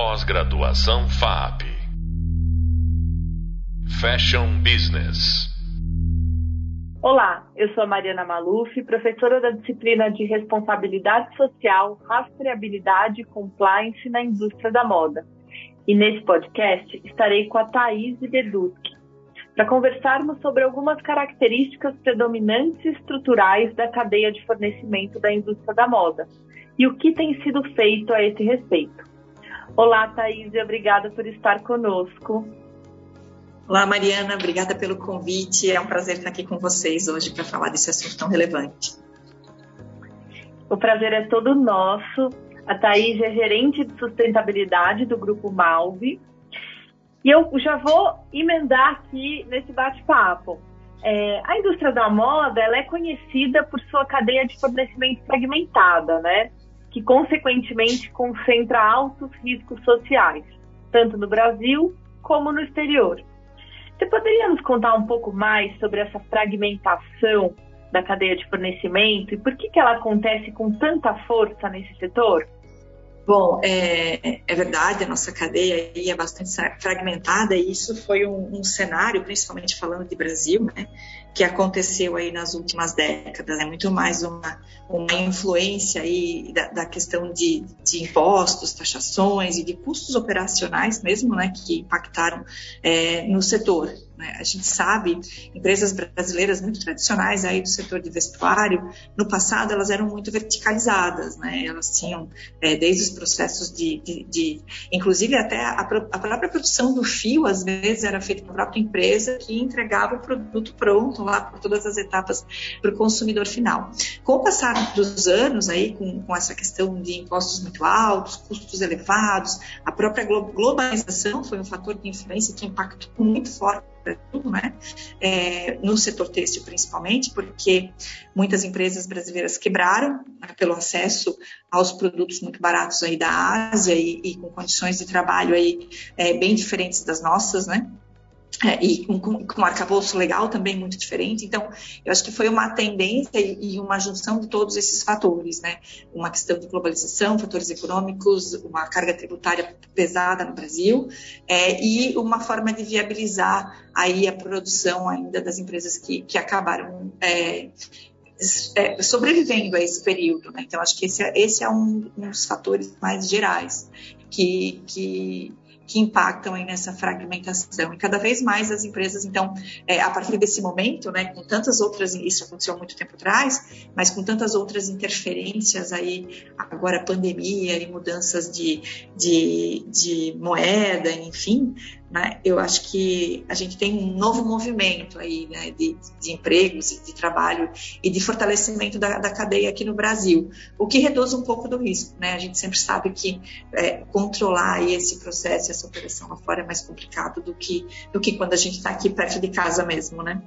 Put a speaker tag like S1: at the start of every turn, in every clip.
S1: Pós-graduação FAP. Fashion Business.
S2: Olá, eu sou a Mariana Maluf, professora da disciplina de Responsabilidade Social, Rastreabilidade e Compliance na Indústria da Moda. E nesse podcast estarei com a Thaís Deduski para conversarmos sobre algumas características predominantes e estruturais da cadeia de fornecimento da indústria da moda e o que tem sido feito a esse respeito. Olá, Thaís, e obrigada por estar conosco.
S3: Olá, Mariana, obrigada pelo convite. É um prazer estar aqui com vocês hoje para falar desse assunto tão relevante.
S2: O prazer é todo nosso. A Thaís é gerente de sustentabilidade do Grupo Malve. E eu já vou emendar aqui nesse bate-papo. É, a indústria da moda ela é conhecida por sua cadeia de fornecimento fragmentada, né? Que consequentemente concentra altos riscos sociais, tanto no Brasil como no exterior. Você poderia nos contar um pouco mais sobre essa fragmentação da cadeia de fornecimento e por que, que ela acontece com tanta força nesse setor?
S3: Bom, é, é, verdade, a nossa cadeia é bastante fragmentada e isso foi um, um, cenário, principalmente falando de Brasil, né, que aconteceu aí nas últimas décadas. É muito mais uma, uma influência aí da, da questão de, de, impostos, taxações e de custos operacionais mesmo, né, que impactaram é, no setor. Né? A gente sabe, empresas brasileiras muito tradicionais aí do setor de vestuário, no passado elas eram muito verticalizadas, né? Elas tinham é, desde os processos de, de, de inclusive até a, a, própria produção do fio às vezes era feita pela própria empresa que entregava o produto pronto lá por todas as etapas para o consumidor final. Com o passar dos anos aí, com, com essa questão de impostos muito altos, custos elevados, a própria globalização foi um fator de influência que impactou muito forte né? É, no setor têxtil principalmente, porque muitas empresas brasileiras quebraram né, pelo acesso aos produtos muito baratos aí da Ásia e, e com condições de trabalho aí é, bem diferentes das nossas, né? É, e com, com, um arcabouço legal também muito diferente. Então, eu acho que foi uma tendência e, e, uma junção de todos esses fatores, né? Uma questão de globalização, fatores econômicos, uma carga tributária pesada no Brasil é, e uma forma de viabilizar aí a produção ainda das empresas que, que acabaram é, é, sobrevivendo a esse período. Né? Então, acho que esse é, esse é um, um dos fatores mais gerais que, que que impactam aí nessa fragmentação. E cada vez mais as empresas, então, é, a partir desse momento, né, com tantas outras, isso aconteceu muito tempo atrás, mas com tantas outras interferências aí, agora pandemia e mudanças de, de, de moeda, enfim, né, eu acho que a gente tem um novo movimento aí né, de, de empregos de trabalho e de fortalecimento da, da, cadeia aqui no Brasil, o que reduz um pouco do risco. Né? A gente sempre sabe que é, controlar esse processo, essa operação lá fora é mais complicado do que, do que quando a gente está aqui perto de casa mesmo, né?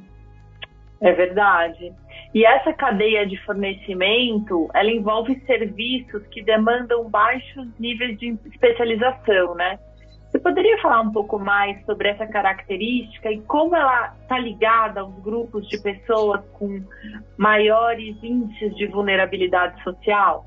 S2: É verdade. E essa cadeia de fornecimento, ela envolve serviços que demandam baixos níveis de especialização, né? Você poderia falar um pouco mais sobre essa característica e como ela está ligada aos grupos de pessoas com maiores índices de vulnerabilidade social?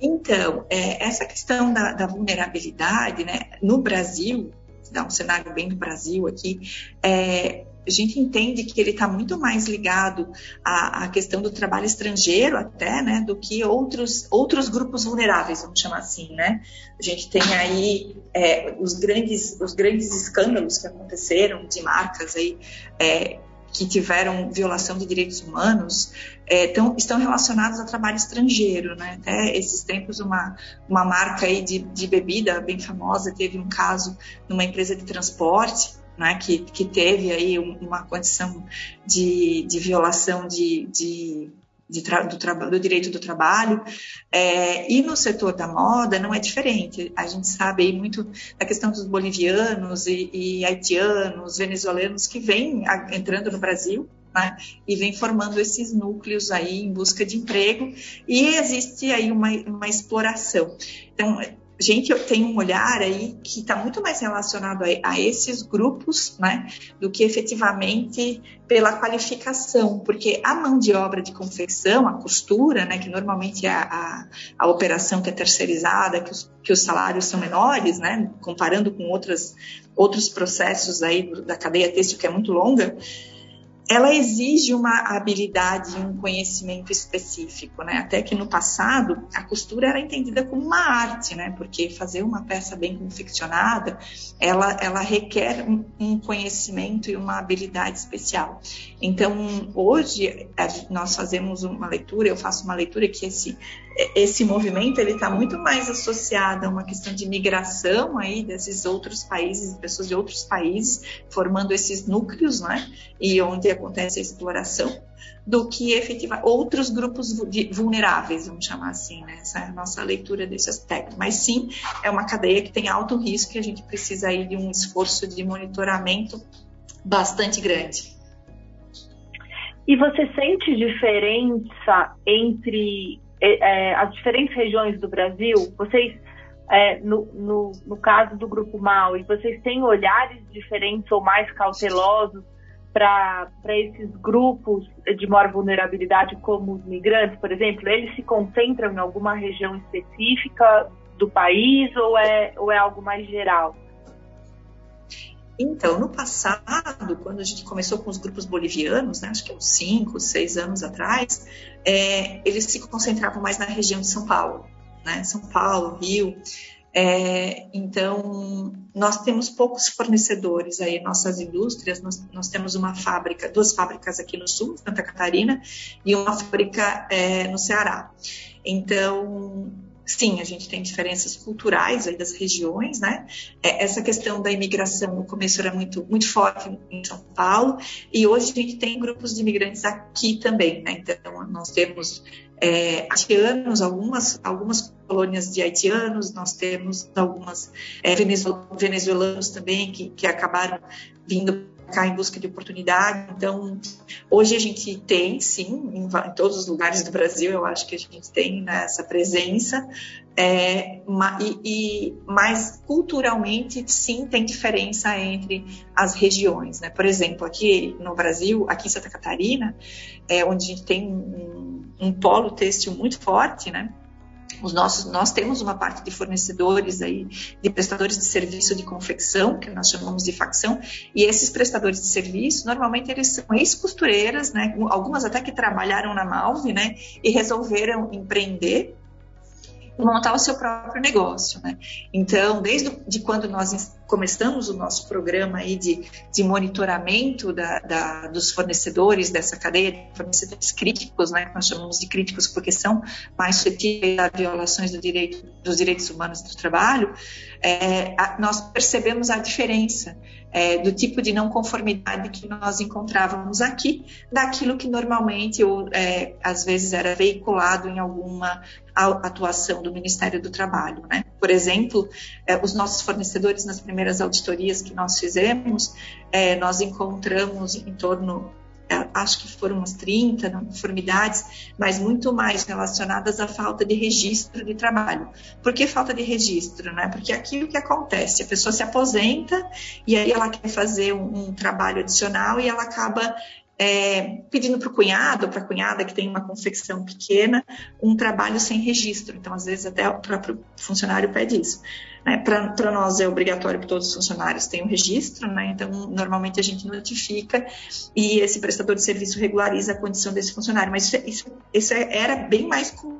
S3: Então, é, essa questão da, da, vulnerabilidade, né, no Brasil, dá um cenário bem do Brasil aqui, é, a gente entende que ele está muito mais ligado à, à, questão do trabalho estrangeiro até, né, do que outros, outros grupos vulneráveis, vamos chamar assim, né? A gente tem aí é, os, grandes, os grandes escândalos que aconteceram de marcas aí é, que tiveram violação de direitos humanos é, tão, estão relacionados a trabalho estrangeiro, né? Até esses tempos uma, uma marca aí de, de bebida bem famosa teve um caso numa empresa de transporte né, que, que teve aí uma condição de, de violação de, de, do, do, direito do trabalho. É, e no setor da moda não é diferente. A gente sabe aí muito da questão dos bolivianos e, e haitianos, venezuelanos que vêm entrando no Brasil né, e vem formando esses núcleos aí em busca de emprego e existe aí uma, uma exploração. Então, gente tem um olhar aí que está muito mais relacionado a, a, esses grupos, né, do que efetivamente pela qualificação, porque a mão de obra de confecção, a costura, né, que normalmente é a, a, a operação que é terceirizada, que os, que os salários são menores, né, comparando com outras, outros processos aí da cadeia têxtil que é muito longa, ela exige uma habilidade e um conhecimento específico, né? Até que no passado a costura era entendida como uma arte, né? Porque fazer uma peça bem confeccionada, ela, ela requer um, um conhecimento e uma habilidade especial. Então, hoje nós fazemos uma leitura, eu faço uma leitura que esse esse movimento ele está muito mais associado a uma questão de migração aí desses outros países, pessoas de outros países formando esses núcleos, né? E onde acontece a exploração, do que efetivamente outros grupos vulneráveis, vamos chamar assim, né? Essa é a nossa leitura desse aspecto. Mas sim, é uma cadeia que tem alto risco e a gente precisa aí de um esforço de monitoramento bastante grande.
S2: E você sente diferença entre é, as diferentes regiões do Brasil? Vocês, é, no, no, no, caso do Grupo Maui, vocês têm olhares diferentes ou mais cautelosos para esses grupos de maior vulnerabilidade, como os migrantes, por exemplo, eles se concentram em alguma região específica do país ou é, ou é algo mais geral?
S3: Então, no passado, quando a gente começou com os grupos bolivianos, né, acho que uns 5, 6 anos atrás, é, eles se concentravam mais na região de São Paulo, né, São Paulo, Rio, é, então, nós temos poucos fornecedores aí, nossas indústrias. Nós, nós, temos uma fábrica, duas fábricas aqui no sul, Santa Catarina, e uma fábrica é, no Ceará. Então, sim, a gente tem diferenças culturais aí das regiões, né? É, essa questão da imigração no começo era muito, muito forte em São Paulo, e hoje a gente tem grupos de imigrantes aqui também, né? Então, nós temos é, haitianos, algumas, algumas colônias de haitianos, nós temos algumas é, venezuelanos também que, que acabaram vindo cá em busca de oportunidade. Então, hoje a gente tem, sim, em, em, todos os lugares do Brasil, eu acho que a gente tem né, essa presença, é, e, e, mas culturalmente, sim, tem diferença entre as regiões. Né? Por exemplo, aqui no Brasil, aqui em Santa Catarina, é, onde a gente tem um, um polo têxtil muito forte, né? Os nossos, nós temos uma parte de fornecedores aí, de prestadores de serviço de confecção, que nós chamamos de facção, e esses prestadores de serviço, normalmente eles são ex-costureiras, né, algumas até que trabalharam na Malve, né, e resolveram empreender montar o seu próprio negócio, né? Então, desde de quando nós começamos o nosso programa aí de, de monitoramento da, da, dos fornecedores dessa cadeia de fornecedores críticos, né? Que nós chamamos de críticos porque são mais suscetíveis a violações do direito, dos direitos humanos do trabalho, é, a, nós percebemos a diferença é, do tipo de não conformidade que nós encontrávamos aqui, daquilo que normalmente, ou, é, às vezes, era veiculado em alguma atuação do Ministério do Trabalho. Né? Por exemplo, é, os nossos fornecedores, nas primeiras auditorias que nós fizemos, é, nós encontramos em torno é, acho que foram umas 30 conformidades, mas muito mais relacionadas à falta de registro de trabalho. Por que falta de registro? Né? Porque aquilo que acontece, a pessoa se aposenta e aí ela quer fazer um trabalho adicional e ela acaba é, pedindo para o cunhado ou para a cunhada que tem uma confecção pequena um trabalho sem registro. Então, às vezes, até o próprio funcionário pede isso. Né? Para nós é obrigatório que todos os funcionários tenham registro, né? então normalmente a gente notifica e esse prestador de serviço regulariza a condição desse funcionário. Mas isso, isso, isso era bem mais comum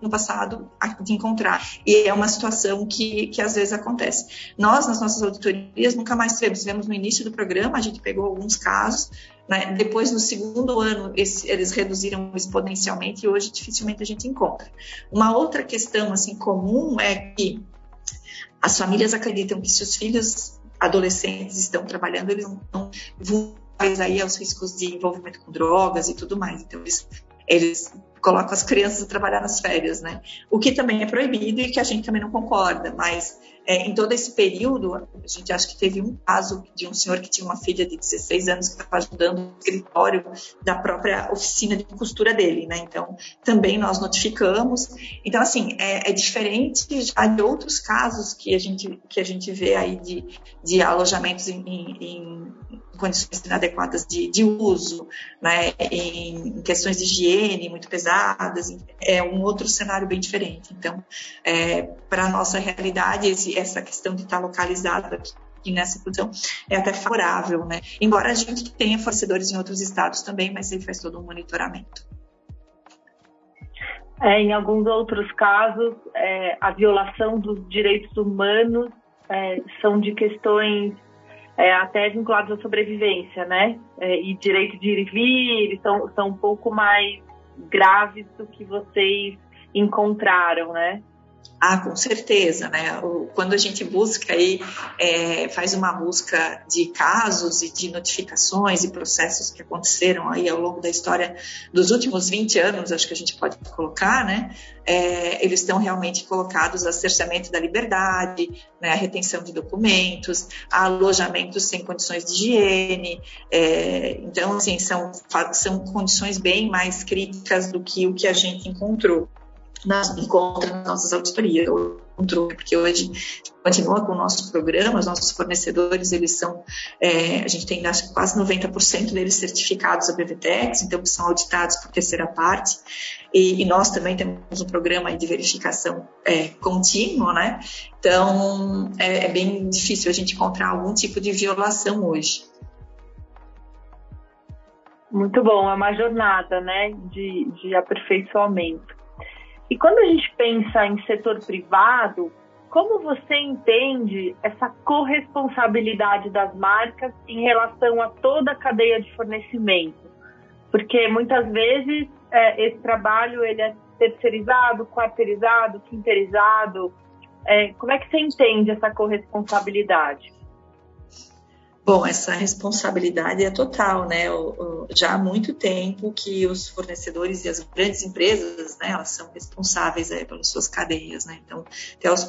S3: no passado de encontrar. E é uma situação que, que às vezes acontece. Nós, nas nossas auditorias, nunca mais tivemos. Tivemos no início do programa, a gente pegou alguns casos, né? depois no segundo ano esse, eles reduziram exponencialmente e hoje dificilmente a gente encontra. Uma outra questão assim comum é que as famílias acreditam que se os filhos adolescentes estão trabalhando, eles não vulneráveis aí aos riscos de envolvimento com drogas e tudo mais. Então, eles, eles colocam as crianças a trabalhar nas férias, né? O que também é proibido e que a gente também não concorda, mas é, em todo esse período, a gente acha que teve um caso de um senhor que tinha uma filha de 16 anos que estava ajudando o escritório da própria oficina de costura dele, né? Então, também nós notificamos. Então, assim, é, é diferente de outros casos que a gente, que a gente vê aí de, de alojamentos em, em, condições inadequadas de, de uso, né, em questões de higiene muito pesadas, é um outro cenário bem diferente. Então, é, para a nossa realidade, esse, essa questão de estar localizado aqui nessa produção é até favorável, né? Embora a gente tenha fornecedores em outros estados também, mas ele faz todo um monitoramento.
S2: É, em alguns outros casos, é, a violação dos direitos humanos é, são de questões é, até vinculados à sobrevivência, né? É, e direito de ir e vir são, são um pouco mais graves do que vocês encontraram, né?
S3: Ah, com certeza, né? Quando a gente busca aí, é, faz uma busca de casos e de notificações e processos que aconteceram aí ao longo da história dos últimos 20 anos, acho que a gente pode colocar, né? É, eles estão realmente colocados a cerceamento da liberdade, né, a retenção de documentos, a alojamentos sem condições de higiene. É, então, assim, são, são condições bem mais críticas do que o que a gente encontrou nas, encontra nas nossas auditorias, porque hoje continua com o nosso programa, os nossos fornecedores, eles são, é, a gente tem acho, quase 90% deles certificados a BVTEX, então são auditados por terceira parte, e, e nós também temos um programa de verificação é, né? Então, é, é bem difícil a gente encontrar algum tipo de violação hoje.
S2: Muito bom, é uma jornada, né, de, de aperfeiçoamento. E quando a gente pensa em setor privado, como você entende essa corresponsabilidade das marcas em relação a toda a cadeia de fornecimento? Porque muitas vezes é, esse trabalho ele é terceirizado, quarteirizado, quinterizado. É, como é que você entende essa corresponsabilidade?
S3: Bom, essa responsabilidade é total, né? Já há muito tempo que os fornecedores e as grandes empresas, né, elas são responsáveis aí, pelas suas cadeias, né? Então, até os,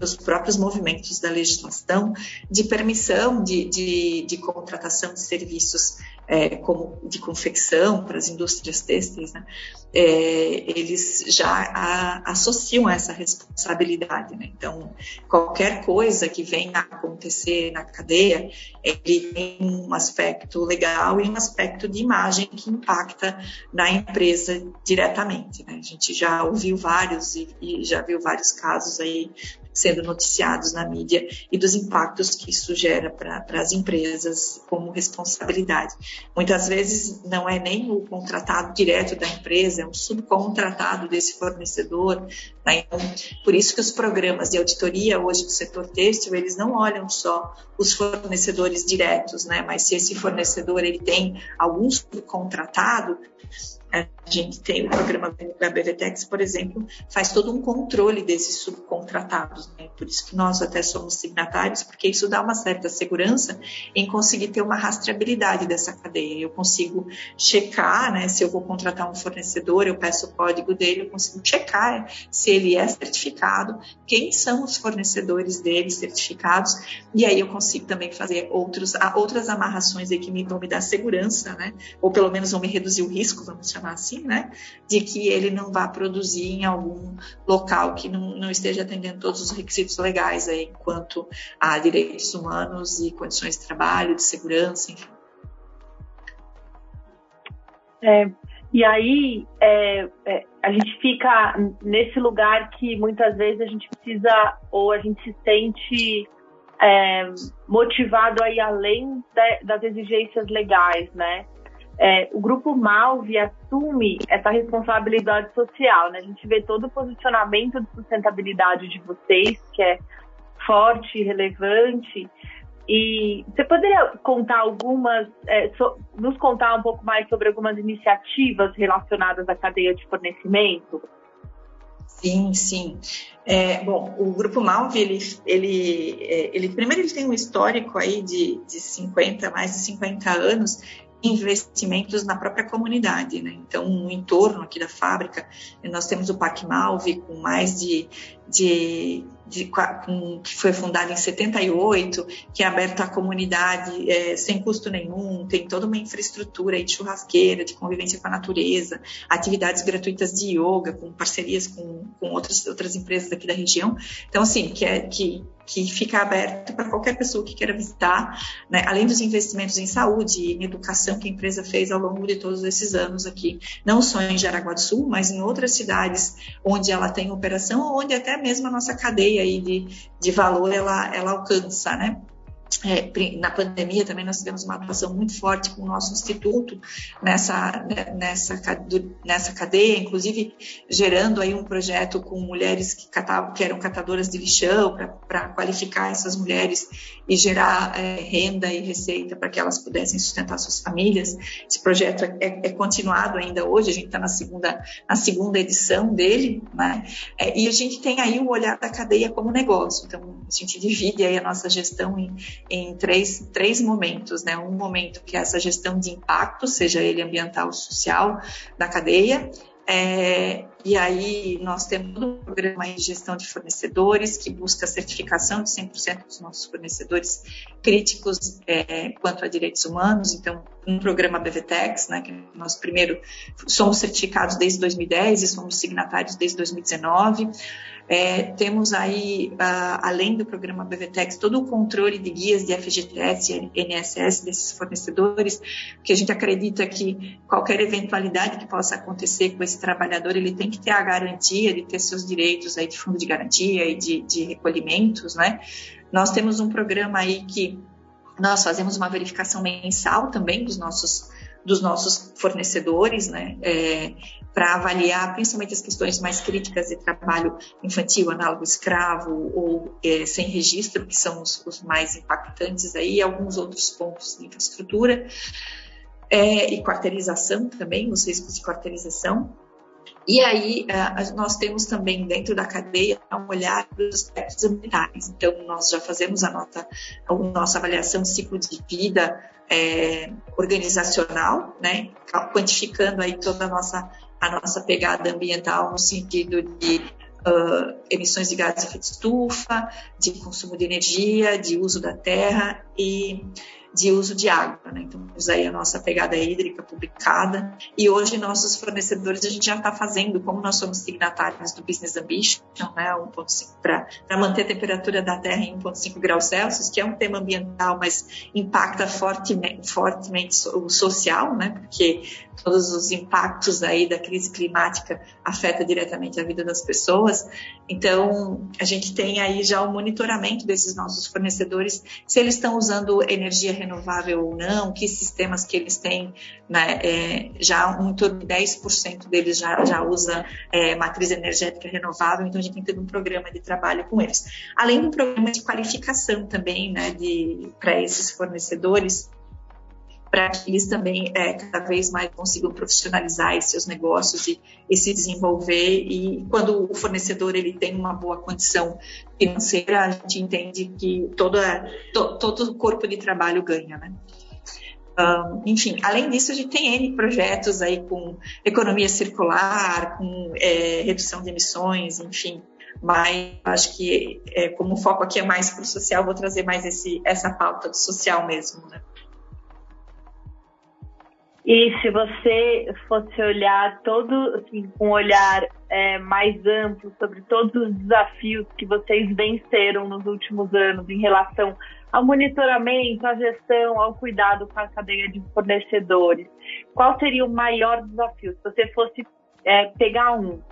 S3: os próprios movimentos da legislação de permissão de, de, de contratação de serviços é, como de confecção para as indústrias têxteis, né, é, eles já a, associam essa responsabilidade. Né? Então, qualquer coisa que venha a acontecer na cadeia, ele tem um aspecto legal e um aspecto de imagem que impacta na empresa diretamente. Né? A gente já ouviu vários e, e já viu vários casos aí sendo noticiados na mídia e dos impactos que isso gera para as empresas como responsabilidade. Muitas vezes não é nem o contratado direto da empresa, é um subcontratado desse fornecedor. Né? Então, por isso que os programas de auditoria hoje do setor têxtil, eles não olham só os fornecedores diretos, né? mas se esse fornecedor ele tem algum subcontratado, a gente tem o programa da BVTEX, por exemplo, faz todo um controle desses subcontratados, né? por isso que nós até somos signatários, porque isso dá uma certa segurança em conseguir ter uma rastreabilidade dessa cadeia. Eu consigo checar, né, se eu vou contratar um fornecedor, eu peço o código dele, eu consigo checar se ele é certificado, quem são os fornecedores dele certificados, e aí eu consigo também fazer outros, outras amarrações aí que me vão me dar segurança, né, ou pelo menos vão me reduzir o risco, vamos chamar assim, né? De que ele não vá produzir em algum local que não, não esteja atendendo todos os requisitos legais aí, quanto a direitos humanos e condições de trabalho, de segurança, enfim.
S2: É, e aí é, é, a gente fica nesse lugar que muitas vezes a gente precisa ou a gente se sente é, motivado a ir além de, das exigências legais, né? É, o grupo Malve assume essa responsabilidade social, né? A gente vê todo o posicionamento de sustentabilidade de vocês, que é forte, relevante. E você poderia contar algumas, é, so, nos contar um pouco mais sobre algumas iniciativas relacionadas à cadeia de fornecimento?
S3: Sim, sim. É, bom, o Grupo Malve, ele, ele, é, ele, primeiro ele tem um histórico aí de, de 50, mais de 50 anos investimentos na própria comunidade. Né? Então, no entorno aqui da fábrica, nós temos o Parque Malve, com mais de, de, de com, que foi fundado em 78, que é aberto à comunidade é, sem custo nenhum, tem toda uma infraestrutura de churrasqueira, de convivência com a natureza, atividades gratuitas de yoga, com parcerias com, com outras, outras empresas aqui da região. Então, assim, que, é, que que fica aberto para qualquer pessoa que queira visitar, né? além dos investimentos em saúde e em educação que a empresa fez ao longo de todos esses anos aqui, não só em Jaraguá do Sul, mas em outras cidades onde ela tem operação, onde até mesmo a nossa cadeia aí de, de valor ela, ela alcança, né? É, na pandemia também nós tivemos uma atuação muito forte com o nosso instituto nessa, né, nessa, nessa cadeia, inclusive gerando aí um projeto com mulheres que, catavam, que eram catadoras de lixão para qualificar essas mulheres e gerar é, renda e receita para que elas pudessem sustentar suas famílias. Esse projeto é, é continuado ainda hoje, a gente está na segunda, na segunda edição dele, né? É, e a gente tem aí o olhar da cadeia como negócio, então a gente divide aí a nossa gestão em em três, três momentos, né? Um momento que é essa gestão de impacto, seja ele ambiental ou social, da cadeia, é, e aí nós temos um programa de gestão de fornecedores que busca a certificação de 100% dos nossos fornecedores críticos é, quanto a direitos humanos. Então, um programa BVTEX, né, que nós primeiro somos certificados desde 2010 e somos signatários desde 2019. É, temos aí, uh, além do programa BVTEX, todo o controle de guias de FGTS e NSS desses fornecedores, que a gente acredita que qualquer eventualidade que possa acontecer com esse trabalhador, ele tem que ter a garantia de ter seus direitos aí de fundo de garantia e de, de recolhimentos, né? Nós temos um programa aí que nós fazemos uma verificação mensal também dos nossos dos nossos fornecedores, né, é, para avaliar principalmente as questões mais críticas de trabalho infantil, análogo escravo ou é, sem registro, que são os, os, mais impactantes aí, e alguns outros pontos de infraestrutura é, e quarteirização também, os riscos de quarteirização. E aí, nós temos também dentro da cadeia um olhar para os aspectos ambientais. Então, nós já fazemos a, a nossa avaliação de ciclo de vida é, organizacional, né, quantificando aí toda a nossa, a nossa pegada ambiental no sentido de uh, emissões de gases de efeito estufa, de consumo de energia, de uso da terra e de uso de água. Né? Então, temos aí a nossa pegada hídrica publicada e hoje nossos fornecedores a gente já está fazendo, como nós somos signatários do Business Ambition, né, 1.5 para manter a temperatura da Terra em 1.5 graus Celsius, que é um tema ambiental, mas impacta fortemente, fortemente o social, né, porque todos os impactos aí da crise climática afeta diretamente a vida das pessoas. Então, a gente tem aí já o monitoramento desses nossos fornecedores, se eles estão usando energia renovável ou não, que sistemas que eles têm, né, é, já um torno de 10% deles já, já usa é, matriz energética renovável, então a gente tem todo um programa de trabalho com eles. Além do programa de qualificação também, né, para esses fornecedores, para que eles também é, cada vez mais consigam profissionalizar seus negócios e, e, se desenvolver. E quando o fornecedor ele tem uma boa condição financeira, a gente entende que toda, to, todo o corpo de trabalho ganha, né? Um, enfim, além disso, a gente tem N projetos aí com economia circular, com é, redução de emissões, enfim, mas acho que é, como o foco aqui é mais para o social, vou trazer mais esse, essa pauta do social mesmo, né?
S2: E se você fosse olhar todo, assim, com um olhar é, mais amplo sobre todos os desafios que vocês venceram nos últimos anos em relação ao monitoramento, à gestão, ao cuidado com a cadeia de fornecedores, qual seria o maior desafio? Se você fosse é, pegar um.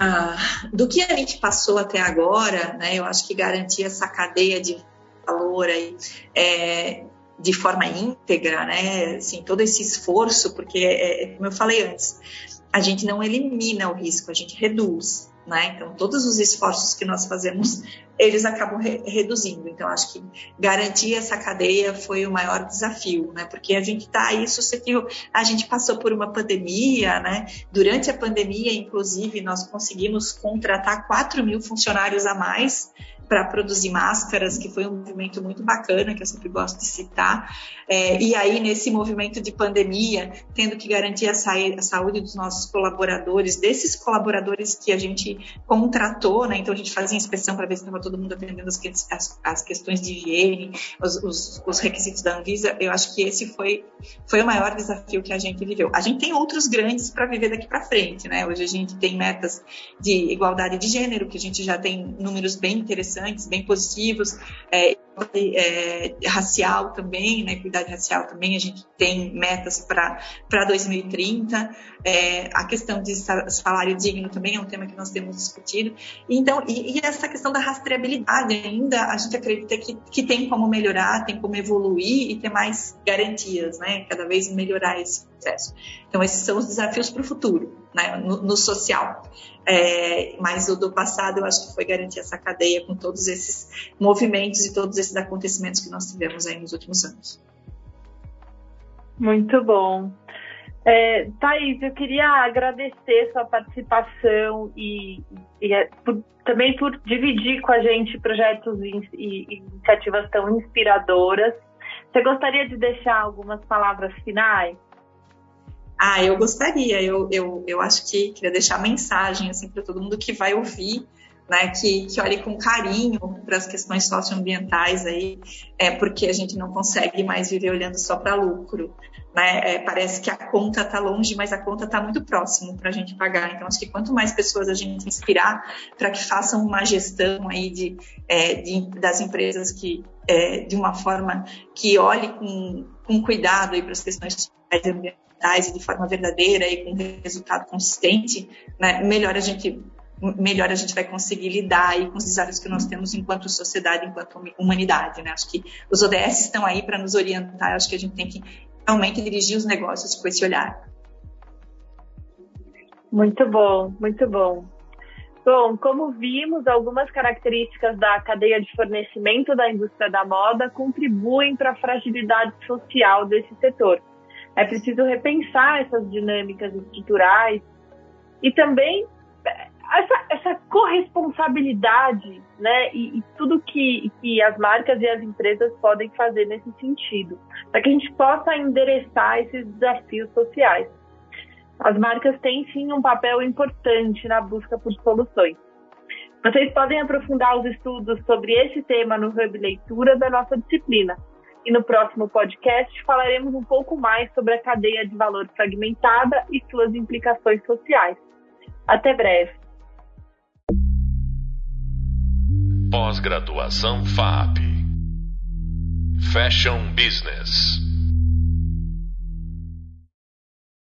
S3: Ah, do que a gente passou até agora, né, eu acho que garantir essa cadeia de valor aí, é, de forma íntegra, né? Assim, todo esse esforço, porque, é, é, como eu falei antes, a gente não elimina o risco, a gente reduz, né? Então, todos os esforços que nós fazemos, eles acabam re reduzindo. Então, acho que garantir essa cadeia foi o maior desafio, né? Porque a gente está aí suscetível, a gente passou por uma pandemia, né? Durante a pandemia, inclusive, nós conseguimos contratar 4 mil funcionários a mais para produzir máscaras, que foi um movimento muito bacana, que eu sempre gosto de citar. É, e aí, nesse movimento de pandemia, tendo que garantir a, sa a saúde dos nossos colaboradores, desses colaboradores que a gente contratou, né? Então, a gente fazia inspeção para ver se estava todo mundo atendendo as, as, as questões de higiene, os, os, os, requisitos da Anvisa. Eu acho que esse foi, foi o maior desafio que a gente viveu. A gente tem outros grandes para viver daqui para frente, né? Hoje a gente tem metas de igualdade de gênero, que a gente já tem números bem interessantes, bem positivos, é, é, racial também, né? Equidade racial também, a gente tem metas para 2030. É, a questão de salário digno também é um tema que nós temos discutido. Então, e, e essa questão da rastreabilidade ainda, a gente acredita que, que tem como melhorar, tem como evoluir e ter mais garantias, né? Cada vez melhorar esse processo. Então, esses são os desafios para o futuro, né? no, no social. É, mas o do passado eu acho que foi garantir essa cadeia com todos esses movimentos e todos esses acontecimentos que nós tivemos aí nos últimos anos.
S2: Muito bom. É, Thaís, eu queria agradecer sua participação e, e é, por, também por dividir com a gente projetos e, e, iniciativas tão inspiradoras. Você gostaria de deixar algumas palavras finais?
S3: Ah, eu gostaria. Eu, eu, eu acho que queria deixar mensagem assim para todo mundo que vai ouvir, né, que, que olhe com carinho para as questões socioambientais aí, é porque a gente não consegue mais viver olhando só para lucro. Né? É, parece que a conta está longe, mas a conta está muito próximo para a gente pagar. Então, acho que quanto mais pessoas a gente inspirar para que façam uma gestão aí de, é, de das empresas que é, de uma forma que olhe com, com cuidado para as questões ambientais e de forma verdadeira e com resultado consistente, né, melhor a gente melhor a gente vai conseguir lidar aí com os desafios que nós temos enquanto sociedade, enquanto humanidade, né? Acho que os ODS estão aí para nos orientar, acho que a gente tem que realmente dirigir os negócios com esse olhar.
S2: Muito bom, muito bom. Bom, como vimos, algumas características da cadeia de fornecimento da indústria da moda contribuem para a fragilidade social desse setor. É preciso repensar essas dinâmicas estruturais e também é, essa, essa corresponsabilidade, né, e, e, tudo que, que as marcas e as empresas podem fazer nesse sentido, para que a gente possa endereçar esses desafios sociais. As marcas têm sim um papel importante na busca por soluções. Vocês podem aprofundar os estudos sobre esse tema no Hub Leitura da nossa disciplina, e no próximo podcast falaremos um pouco mais sobre a cadeia de valor fragmentada e suas implicações sociais. Até breve.
S1: Pós-graduação FAP Fashion Business